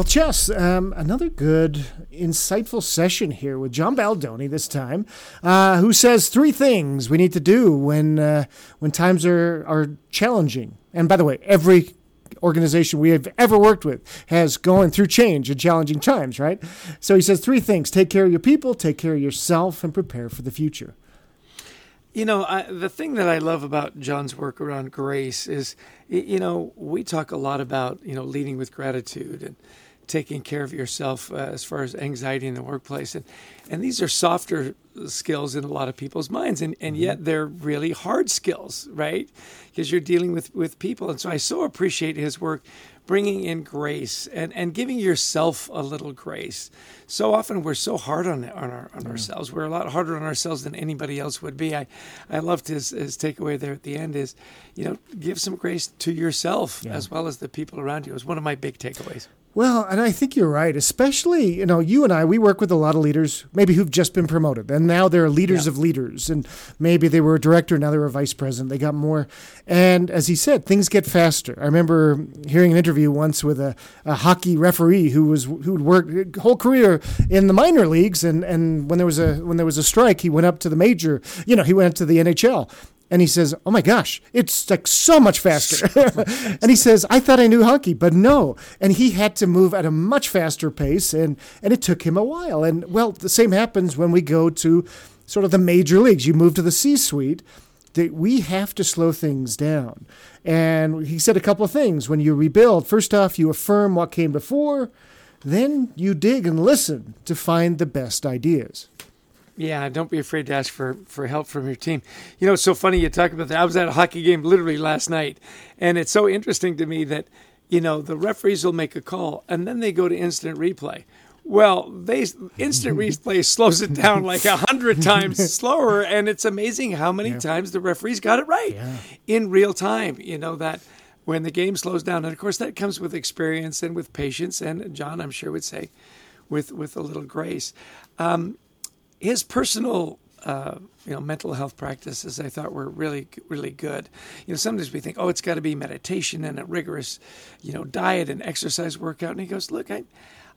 Well, Chess, um, another good, insightful session here with John Baldoni this time, uh, who says three things we need to do when uh, when times are are challenging. And by the way, every organization we have ever worked with has gone through change and challenging times, right? So he says three things: take care of your people, take care of yourself, and prepare for the future. You know, I, the thing that I love about John's work around grace is, you know, we talk a lot about, you know, leading with gratitude and taking care of yourself uh, as far as anxiety in the workplace. And, and these are softer skills in a lot of people's minds. And, and yet mm-hmm. they're really hard skills, right? Because you're dealing with, with people. And so I so appreciate his work bringing in grace and, and giving yourself a little grace. So often we're so hard on on, our, on yeah. ourselves. We're a lot harder on ourselves than anybody else would be. I, I loved his, his takeaway there at the end is, you know, give some grace to yourself yeah. as well as the people around you. It was one of my big takeaways. Well, and I think you're right. Especially, you know, you and I, we work with a lot of leaders, maybe who've just been promoted, and now they're leaders yeah. of leaders, and maybe they were a director, now they're a vice president. They got more, and as he said, things get faster. I remember hearing an interview once with a, a hockey referee who was who'd worked whole career in the minor leagues, and and when there was a when there was a strike, he went up to the major. You know, he went up to the NHL, and he says, "Oh my gosh, it's like so much faster." and he says, "I thought I knew hockey, but no." And he had to move at a much faster pace, and and it took him a while. And well, the same happens when we go to sort of the major leagues. You move to the C-suite. That we have to slow things down. And he said a couple of things. When you rebuild, first off, you affirm what came before, then you dig and listen to find the best ideas. Yeah, don't be afraid to ask for, for help from your team. You know, it's so funny you talk about that. I was at a hockey game literally last night, and it's so interesting to me that, you know, the referees will make a call and then they go to instant replay. Well, they instant replay slows it down like a hundred times slower, and it's amazing how many yeah. times the referees got it right yeah. in real time. You know that when the game slows down, and of course that comes with experience and with patience, and John, I'm sure would say, with with a little grace. Um, his personal uh, you know mental health practices I thought were really really good. You know sometimes we think oh it's got to be meditation and a rigorous you know diet and exercise workout and he goes look I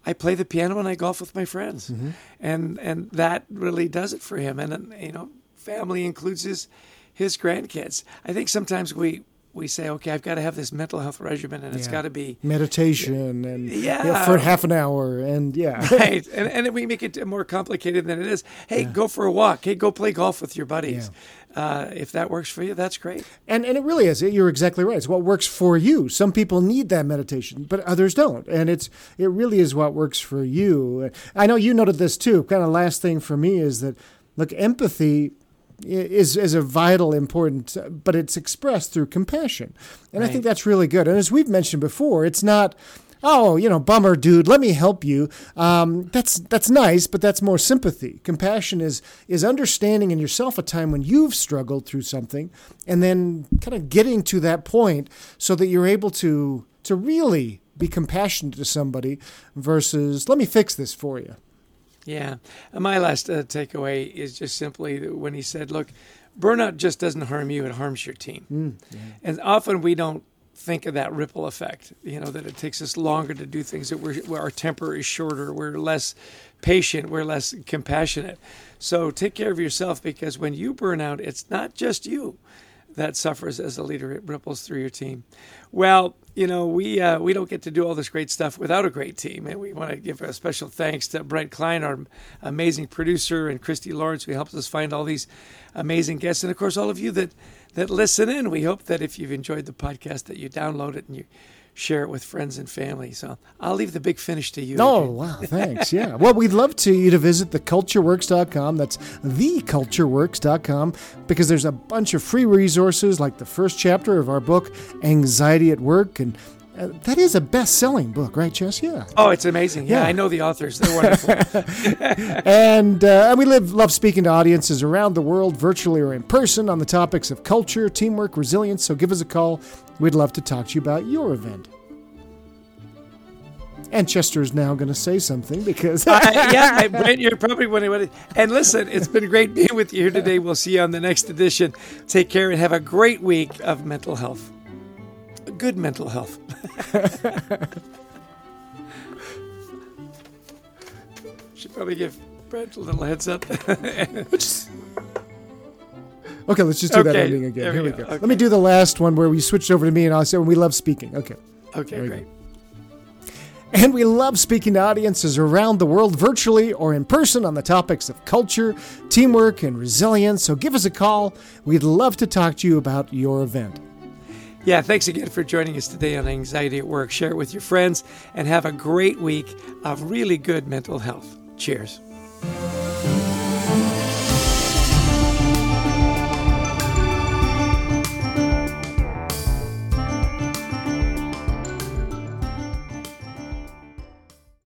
I play the piano and I golf with my friends mm-hmm. and and that really does it for him and you know family includes his his grandkids. I think sometimes we we say, okay, I've got to have this mental health regimen, and it's got to be meditation and yeah. yeah. for half an hour, and yeah, right, and and we make it more complicated than it is. Hey, yeah. go for a walk. Hey, go play golf with your buddies. Uh, if that works for you, that's great. And and it really is. You're exactly right. It's what works for you. Some people need that meditation, but others don't. And it's it really is what works for you. I know you noted this too. Kind of last thing for me is that look, empathy is is a vital important but it's expressed through compassion. And right. i think that's really good. And as we've mentioned before it's not oh you know bummer dude let me help you. Um, that's that's nice but that's more sympathy. Compassion is is understanding in yourself a time when you've struggled through something and then kind of getting to that point so that you're able to to really be compassionate to somebody versus let me fix this for you yeah. My last uh, takeaway is just simply when he said, look, burnout just doesn't harm you, it harms your team. Mm, yeah. And often we don't think of that ripple effect, you know, that it takes us longer to do things, that we're, where our temper is shorter, we're less patient, we're less compassionate. So take care of yourself because when you burn out, it's not just you that suffers as a leader, it ripples through your team. Well, you know, we uh, we don't get to do all this great stuff without a great team, and we want to give a special thanks to Brent Klein, our amazing producer, and Christy Lawrence, who helps us find all these amazing guests, and of course, all of you that that listen in. We hope that if you've enjoyed the podcast, that you download it and you share it with friends and family. So I'll leave the big finish to you. Oh, wow. Thanks. Yeah. well, we'd love to you to visit thecultureworks.com. That's thecultureworks.com because there's a bunch of free resources like the first chapter of our book, Anxiety at Work, and uh, that is a best-selling book, right, Chess? Yeah. Oh, it's amazing. Yeah, yeah. I know the authors; they're wonderful. and uh, we live, love speaking to audiences around the world, virtually or in person, on the topics of culture, teamwork, resilience. So give us a call. We'd love to talk to you about your event. And Chester is now going to say something because uh, yeah, Brent, you're probably wondering. And listen, it's been great being with you here today. We'll see you on the next edition. Take care and have a great week of mental health good mental health. Should probably give Brent a little heads up. Okay, let's just do that ending again. Here we we go. go. Okay. Let me do the last one where we switched over to me and I'll say we love speaking. Okay. okay, we great. And we love speaking to audiences around the world, virtually or in person, on the topics of culture, teamwork, and resilience. So give us a call. We'd love to talk to you about your event. Yeah, thanks again for joining us today on Anxiety at Work. Share it with your friends and have a great week of really good mental health. Cheers.